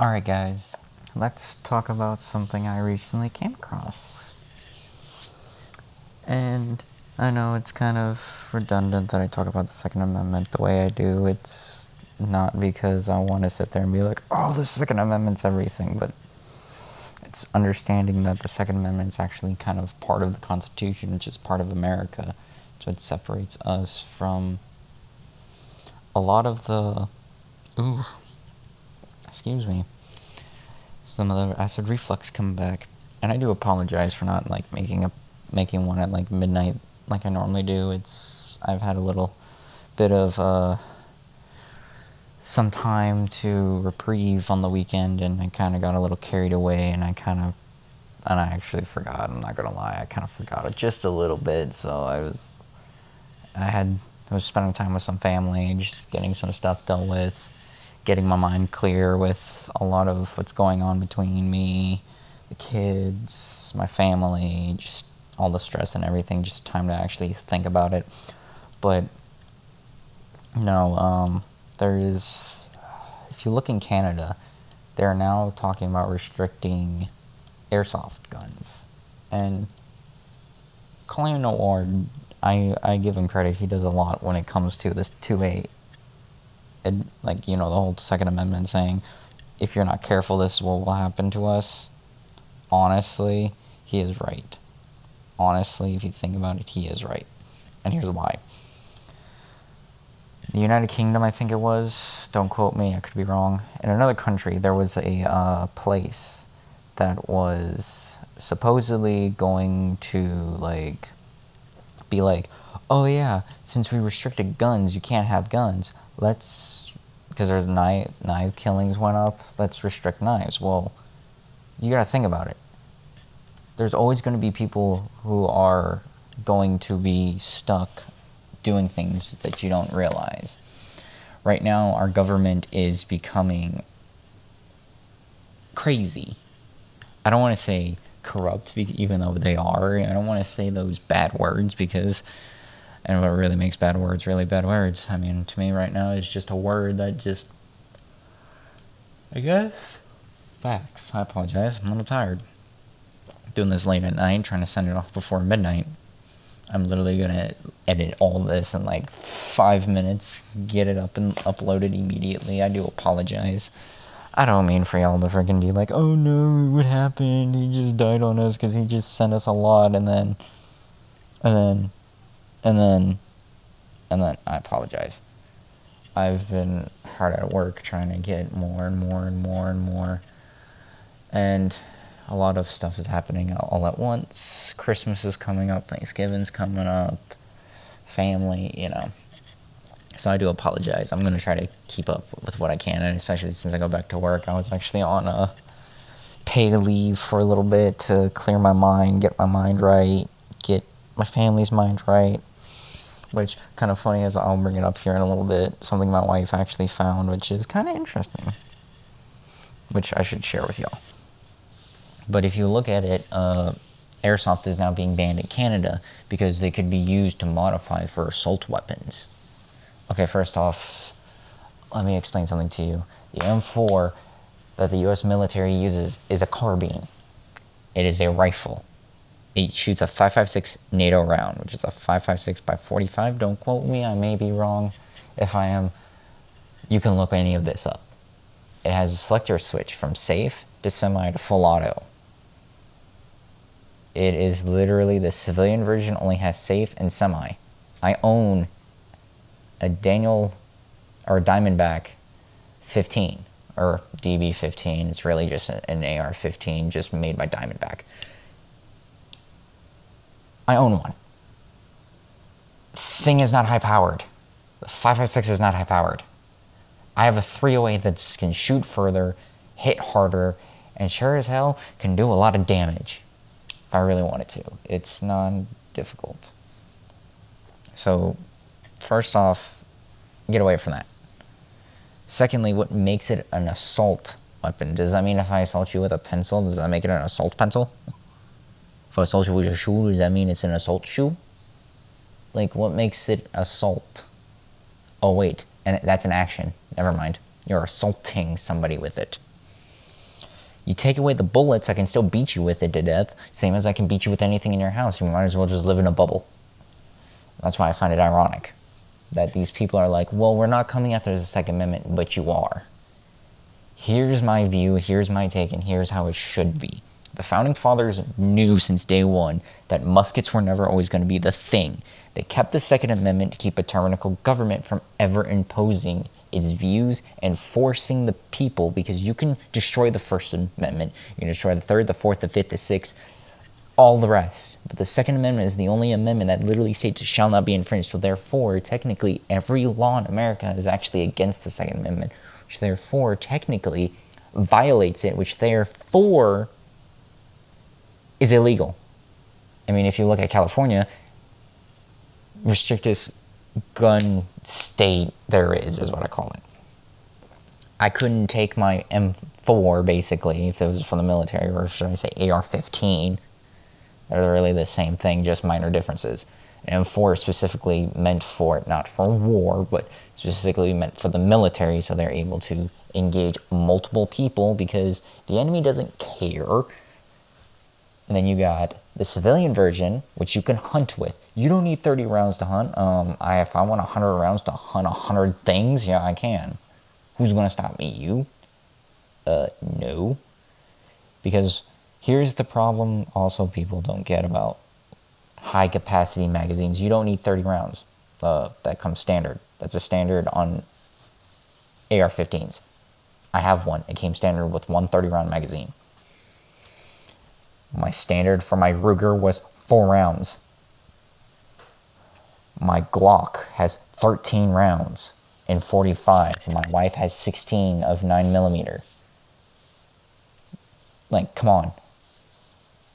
Alright, guys, let's talk about something I recently came across. And I know it's kind of redundant that I talk about the Second Amendment the way I do. It's not because I want to sit there and be like, oh, the Second Amendment's everything, but it's understanding that the Second Amendment is actually kind of part of the Constitution, which is part of America. It's what separates us from a lot of the. Ooh. Excuse me. Some of the acid reflux come back. And I do apologize for not like making a making one at like midnight like I normally do. It's I've had a little bit of uh some time to reprieve on the weekend and I kind of got a little carried away and I kind of and I actually forgot. I'm not gonna lie, I kind of forgot it just a little bit. So I was I had I was spending time with some family, just getting some stuff dealt with getting my mind clear with a lot of what's going on between me, the kids, my family, just all the stress and everything, just time to actually think about it. But no, um, there is, if you look in Canada, they're now talking about restricting airsoft guns. And Colion Noir, I, I give him credit, he does a lot when it comes to this 2A like you know the whole Second Amendment saying, if you're not careful, this is will happen to us. Honestly, he is right. Honestly, if you think about it, he is right, and here's why. The United Kingdom, I think it was. Don't quote me. I could be wrong. In another country, there was a uh, place that was supposedly going to like be like, oh yeah, since we restricted guns, you can't have guns let's because there's knife knife killings went up. Let's restrict knives. Well, you got to think about it. There's always going to be people who are going to be stuck doing things that you don't realize. Right now, our government is becoming crazy. I don't want to say corrupt, even though they are. I don't want to say those bad words because and what really makes bad words really bad words. I mean, to me right now, is just a word that just. I guess. Facts. I apologize. I'm a little tired. Doing this late at night, trying to send it off before midnight. I'm literally gonna edit all this in like five minutes, get it up and uploaded immediately. I do apologize. I don't mean for y'all to freaking be like, oh no, what happened? He just died on us because he just sent us a lot, and then, and then and then, and then I apologize. I've been hard at work trying to get more and more and more and more. And a lot of stuff is happening all at once. Christmas is coming up, Thanksgiving's coming up, family, you know. So I do apologize. I'm going to try to keep up with what I can, and especially since I go back to work. I was actually on a paid leave for a little bit to clear my mind, get my mind right, get my family's mind right which kind of funny as I'll bring it up here in a little bit. Something my wife actually found, which is kind of interesting, which I should share with y'all. But if you look at it, uh, airsoft is now being banned in Canada because they could be used to modify for assault weapons. Okay, first off, let me explain something to you. The M4 that the US military uses is a carbine. It is a rifle it shoots a 5.56 NATO round, which is a 5.56 by 45. Don't quote me, I may be wrong. If I am, you can look any of this up. It has a selector switch from safe to semi to full auto. It is literally the civilian version only has safe and semi. I own a Daniel or a Diamondback 15 or DB 15. It's really just an AR 15 just made by Diamondback. I own one. Thing is not high powered. The 556 is not high powered. I have a 308 that can shoot further, hit harder, and sure as hell can do a lot of damage if I really wanted to. It's non difficult. So, first off, get away from that. Secondly, what makes it an assault weapon? Does that mean if I assault you with a pencil, does that make it an assault pencil? For assault you with a shoe, does that mean it's an assault shoe? Like, what makes it assault? Oh, wait, and that's an action. Never mind. You're assaulting somebody with it. You take away the bullets, I can still beat you with it to death, same as I can beat you with anything in your house. You might as well just live in a bubble. That's why I find it ironic that these people are like, well, we're not coming after the Second Amendment, but you are. Here's my view, here's my take, and here's how it should be. The founding fathers knew since day one that muskets were never always going to be the thing. They kept the Second Amendment to keep a tyrannical government from ever imposing its views and forcing the people because you can destroy the First Amendment, you can destroy the Third, the Fourth, the Fifth, the Sixth, all the rest. But the Second Amendment is the only amendment that literally states it shall not be infringed. So therefore, technically, every law in America is actually against the Second Amendment, which therefore technically violates it, which therefore is illegal. I mean, if you look at California, restrictest gun state there is, is what I call it. I couldn't take my M4 basically if it was from the military, or should I say AR-15. They're really the same thing, just minor differences. And M4 specifically meant for not for war, but specifically meant for the military, so they're able to engage multiple people because the enemy doesn't care. And then you got the civilian version, which you can hunt with. You don't need 30 rounds to hunt. Um, I, if I want 100 rounds to hunt 100 things, yeah, I can. Who's going to stop me? You? Uh, no. Because here's the problem also people don't get about high capacity magazines. You don't need 30 rounds. Uh, that comes standard. That's a standard on AR 15s. I have one. It came standard with one 30 round magazine. My standard for my Ruger was four rounds. My Glock has 13 rounds in 45. My wife has 16 of 9 millimeter. Like, come on.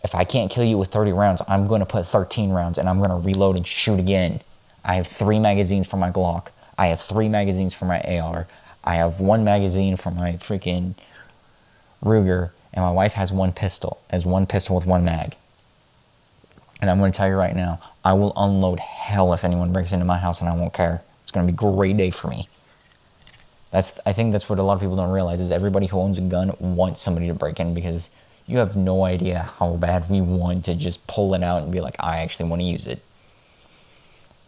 If I can't kill you with 30 rounds, I'm going to put 13 rounds and I'm going to reload and shoot again. I have three magazines for my Glock. I have three magazines for my AR. I have one magazine for my freaking Ruger and my wife has one pistol, as one pistol with one mag. And I'm going to tell you right now, I will unload hell if anyone breaks into my house, and I won't care. It's going to be a great day for me. That's I think that's what a lot of people don't realize is everybody who owns a gun wants somebody to break in because you have no idea how bad we want to just pull it out and be like, I actually want to use it.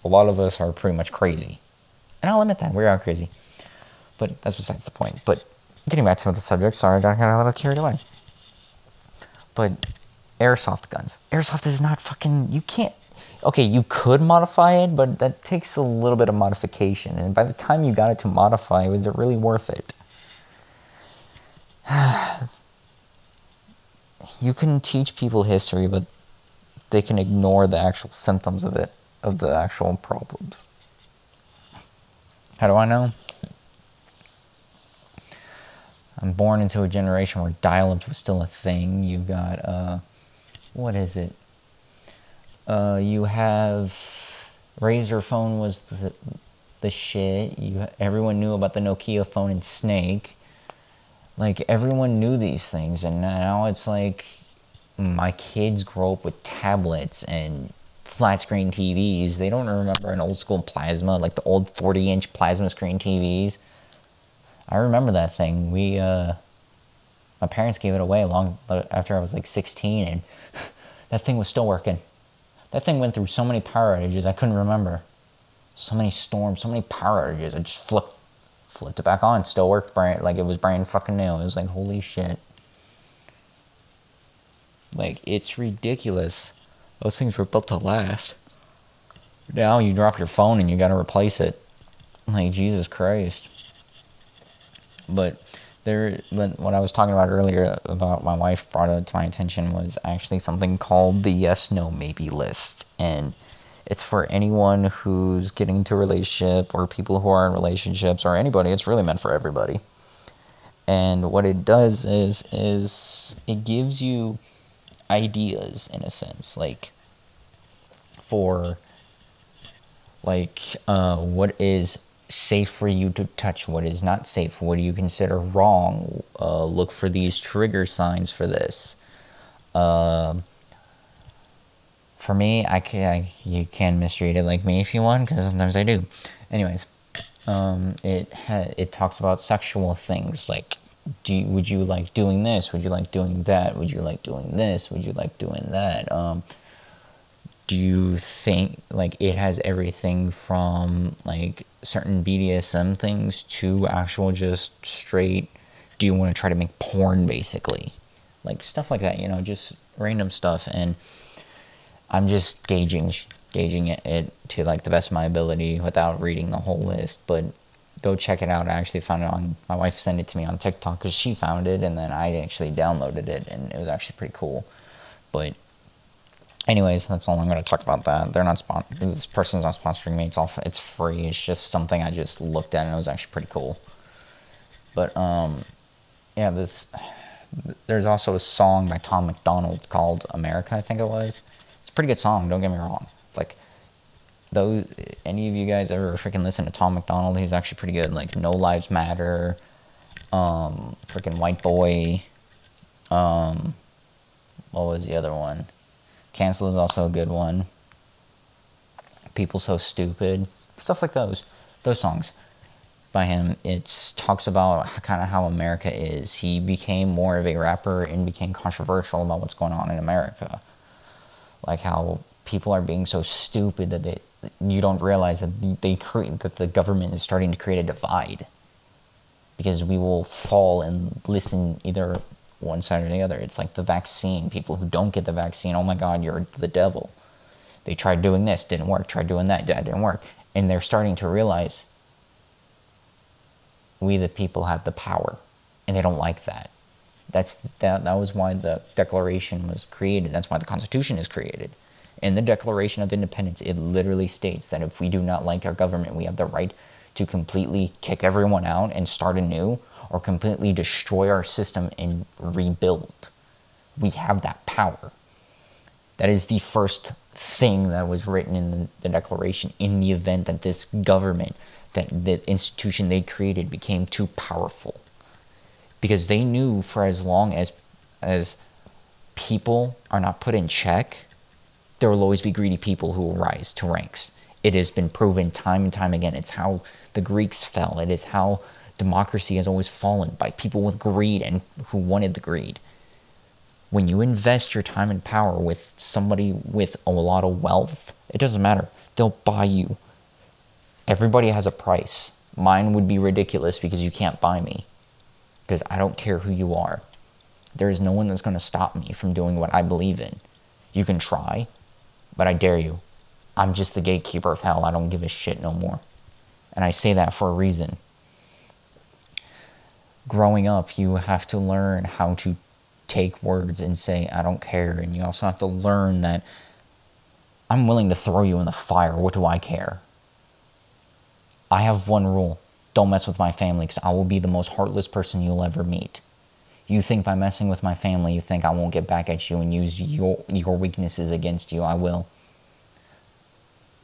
A lot of us are pretty much crazy. And I'll admit that, we are crazy. But that's besides the point. But getting back to the subject, sorry, I got a little carried away. But airsoft guns. Airsoft is not fucking. You can't. Okay, you could modify it, but that takes a little bit of modification. And by the time you got it to modify, was it really worth it? you can teach people history, but they can ignore the actual symptoms of it, of the actual problems. How do I know? I'm born into a generation where dial-up was still a thing. You got uh, what is it? Uh, you have Razr phone was the, the shit. You everyone knew about the Nokia phone and Snake. Like everyone knew these things, and now it's like my kids grow up with tablets and flat screen TVs. They don't remember an old school plasma, like the old 40 inch plasma screen TVs. I remember that thing. We, uh, my parents gave it away long after I was like 16, and that thing was still working. That thing went through so many power outages, I couldn't remember. So many storms, so many power outages. I just flipped, flipped it back on. Still worked brand like it was brand fucking new. It was like holy shit. Like it's ridiculous. Those things were built to last. Now you drop your phone and you gotta replace it. Like Jesus Christ. But there, but what I was talking about earlier about my wife brought to my attention was actually something called the yes, no, maybe list, and it's for anyone who's getting into a relationship or people who are in relationships or anybody. It's really meant for everybody. And what it does is is it gives you ideas in a sense, like for like uh, what is safe for you to touch, what is not safe, what do you consider wrong. Uh, look for these trigger signs for this. Uh, for me, I can I, you can misread it like me if you want, because sometimes I do. Anyways, um, it ha- it talks about sexual things like do you, would you like doing this? Would you like doing that? Would you like doing this? Would you like doing that? Um, do you think like it has everything from like certain BDSM things to actual just straight? Do you want to try to make porn basically? Like stuff like that, you know, just random stuff. And I'm just gauging gauging it, it to like the best of my ability without reading the whole list. But go check it out. I actually found it on my wife sent it to me on TikTok because she found it, and then I actually downloaded it, and it was actually pretty cool. But anyways, that's all I'm going to talk about. That they're not spon- This person's not sponsoring me. It's all. It's free. It's just something I just looked at, and it was actually pretty cool. But um, yeah, this. There's also a song by Tom MacDonald called America. I think it was. It's a pretty good song. Don't get me wrong. Like those any of you guys ever freaking listen to Tom MacDonald, He's actually pretty good. Like No Lives Matter, um, freaking White Boy, um, what was the other one? Cancel is also a good one. People So Stupid, stuff like those, those songs by him. It talks about kind of how America is. He became more of a rapper and became controversial about what's going on in America, like how people are being so stupid that they you don't realize that they create that the government is starting to create a divide because we will fall and listen either one side or the other. It's like the vaccine. People who don't get the vaccine, oh my God, you're the devil. They tried doing this, didn't work. Tried doing that, that didn't work. And they're starting to realize we the people have the power, and they don't like that. That's that. That was why the Declaration was created. That's why the Constitution is created in the Declaration of Independence, it literally states that if we do not like our government, we have the right to completely kick everyone out and start anew or completely destroy our system and rebuild. We have that power. That is the first thing that was written in the, the Declaration in the event that this government, that the institution they created became too powerful. Because they knew for as long as as people are not put in check, there will always be greedy people who will rise to ranks. It has been proven time and time again. It's how the Greeks fell. It is how democracy has always fallen by people with greed and who wanted the greed. When you invest your time and power with somebody with a lot of wealth, it doesn't matter. They'll buy you. Everybody has a price. Mine would be ridiculous because you can't buy me. Because I don't care who you are. There is no one that's going to stop me from doing what I believe in. You can try, but I dare you. I'm just the gatekeeper of hell. I don't give a shit no more. And I say that for a reason. Growing up, you have to learn how to take words and say, I don't care. And you also have to learn that I'm willing to throw you in the fire. What do I care? I have one rule don't mess with my family because I will be the most heartless person you'll ever meet. You think by messing with my family, you think I won't get back at you and use your, your weaknesses against you. I will.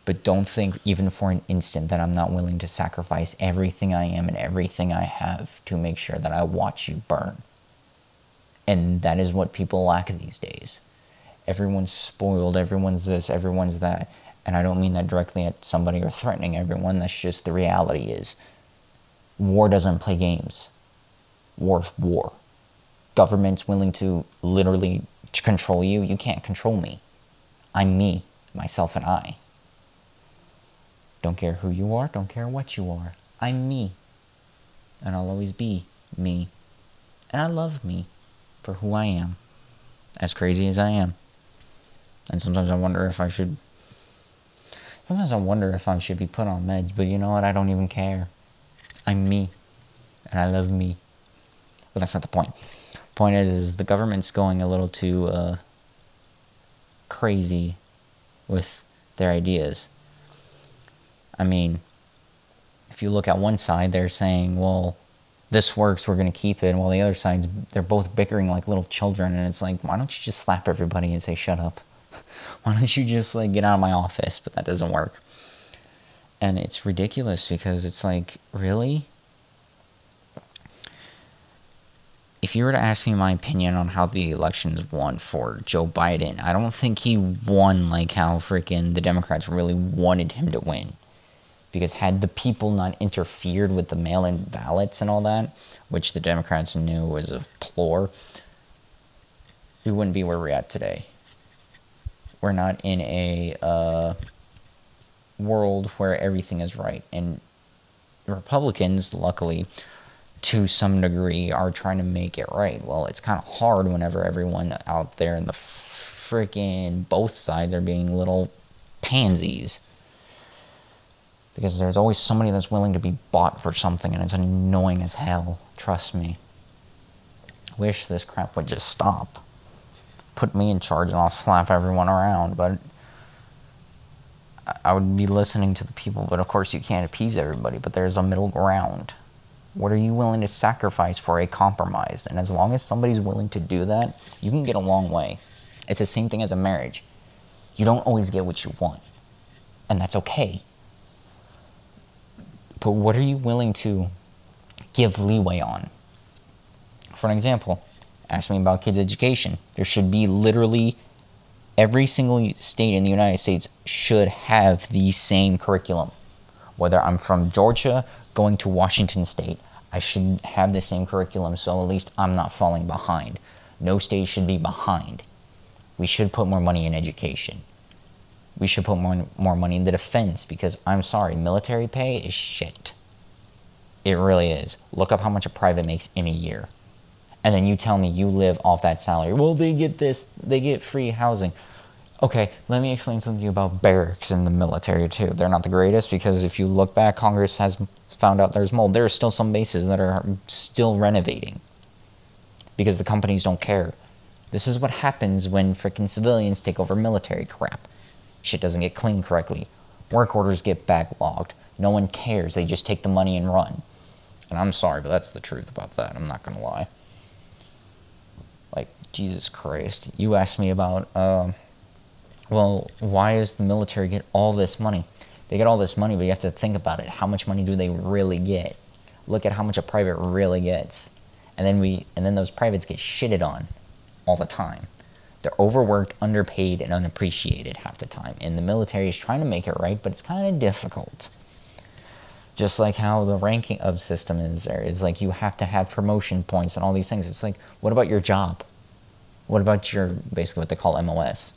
But don't think even for an instant that I'm not willing to sacrifice everything I am and everything I have to make sure that I watch you burn. And that is what people lack these days. Everyone's spoiled, everyone's this, everyone's that. And I don't mean that directly at somebody or threatening everyone. That's just the reality is war doesn't play games. War's war government's willing to literally to control you, you can't control me. I'm me, myself, and I. Don't care who you are, don't care what you are. I'm me. And I'll always be me. And I love me for who I am, as crazy as I am. And sometimes I wonder if I should. Sometimes I wonder if I should be put on meds, but you know what? I don't even care. I'm me. And I love me. But that's not the point Point is, is the government's going a little too uh, crazy with their ideas. I mean, if you look at one side, they're saying, well, this works, we're going to keep it. While the other side's, they're both bickering like little children. And it's like, why don't you just slap everybody and say, shut up? why don't you just like get out of my office? But that doesn't work. And it's ridiculous because it's like, really? if you were to ask me my opinion on how the elections won for Joe Biden, I don't think he won like how freaking the Democrats really wanted him to win. Because had the people not interfered with the mail in ballots and all that, which the Democrats knew was a ploy, we wouldn't be where we're at today. We're not in a uh, world where everything is right. And Republicans, luckily, to some degree, are trying to make it right. Well, it's kind of hard whenever everyone out there in the freaking both sides are being little pansies. Because there's always somebody that's willing to be bought for something, and it's annoying as hell. Trust me. Wish this crap would just stop. Put me in charge, and I'll slap everyone around. But I would be listening to the people. But of course, you can't appease everybody. But there's a middle ground. What are you willing to sacrifice for a compromise? And as long as somebody's willing to do that, you can get a long way. It's the same thing as a marriage. You don't always get what you want, and that's okay. But what are you willing to give leeway on? For an example, ask me about kids' education. There should be literally every single state in the United States should have the same curriculum. Whether I'm from Georgia going to Washington State, I should have the same curriculum so at least I'm not falling behind. No state should be behind. We should put more money in education. We should put more, more money in the defense because I'm sorry, military pay is shit. It really is. Look up how much a private makes in a year. And then you tell me you live off that salary. Well, they get this, they get free housing. Okay, let me explain something to you about barracks in the military too. They're not the greatest because if you look back, Congress has found out there's mold. There are still some bases that are still renovating because the companies don't care. This is what happens when freaking civilians take over military crap. Shit doesn't get cleaned correctly. Work orders get backlogged. No one cares. They just take the money and run. And I'm sorry, but that's the truth about that. I'm not gonna lie. Like Jesus Christ, you asked me about, uh, well, why does the military get all this money? They get all this money, but you have to think about it. How much money do they really get? Look at how much a private really gets, and then we, and then those privates get shitted on all the time. They're overworked, underpaid, and unappreciated half the time. And the military is trying to make it right, but it's kind of difficult. Just like how the ranking of system is there is like you have to have promotion points and all these things. It's like, what about your job? What about your basically what they call MOS?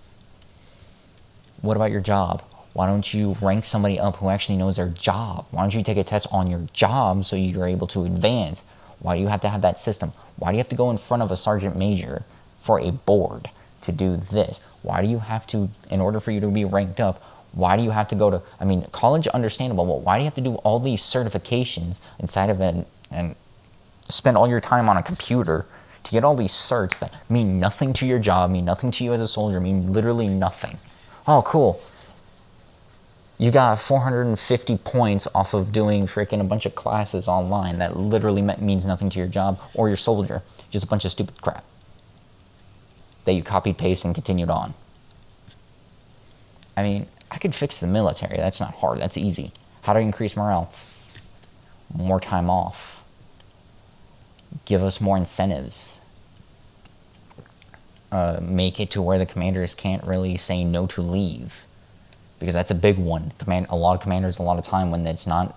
What about your job? Why don't you rank somebody up who actually knows their job? Why don't you take a test on your job so you're able to advance? Why do you have to have that system? Why do you have to go in front of a sergeant major for a board to do this? Why do you have to, in order for you to be ranked up, why do you have to go to, I mean, college, understandable, but why do you have to do all these certifications inside of it and spend all your time on a computer to get all these certs that mean nothing to your job, mean nothing to you as a soldier, mean literally nothing? Oh, cool. You got 450 points off of doing freaking a bunch of classes online that literally means nothing to your job or your soldier. Just a bunch of stupid crap that you copied, paste, and continued on. I mean, I could fix the military. That's not hard. That's easy. How to increase morale? More time off. Give us more incentives. Uh, make it to where the commanders can't really say no to leave, because that's a big one. Command a lot of commanders a lot of time when it's not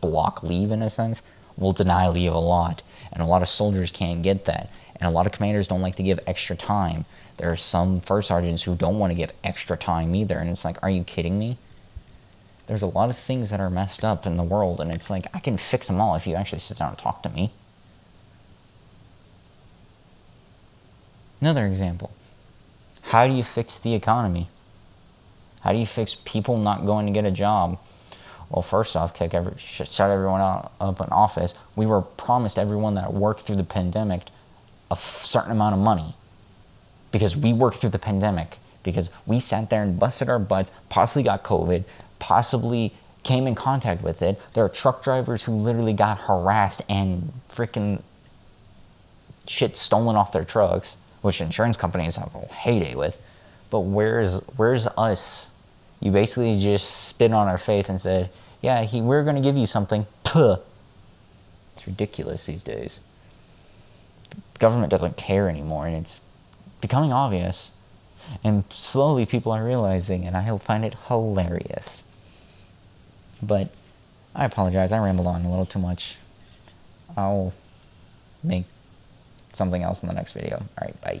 block leave in a sense will deny leave a lot, and a lot of soldiers can't get that. And a lot of commanders don't like to give extra time. There are some first sergeants who don't want to give extra time either. And it's like, are you kidding me? There's a lot of things that are messed up in the world, and it's like, I can fix them all if you actually sit down and talk to me. Another example How do you fix the economy? How do you fix people not going to get a job? Well, first off, kick every, shut everyone out, up in office. We were promised everyone that worked through the pandemic a certain amount of money because we worked through the pandemic, because we sat there and busted our butts, possibly got COVID, possibly came in contact with it. There are truck drivers who literally got harassed and freaking shit stolen off their trucks, which insurance companies have a heyday with. But where's where's us? You basically just spit on our face and said, "Yeah, he, we're going to give you something." Puh. It's ridiculous these days government doesn't care anymore, and it's becoming obvious. And slowly people are realizing, and I find it hilarious. But I apologize. I rambled on a little too much. I'll make something else in the next video. All right, bye.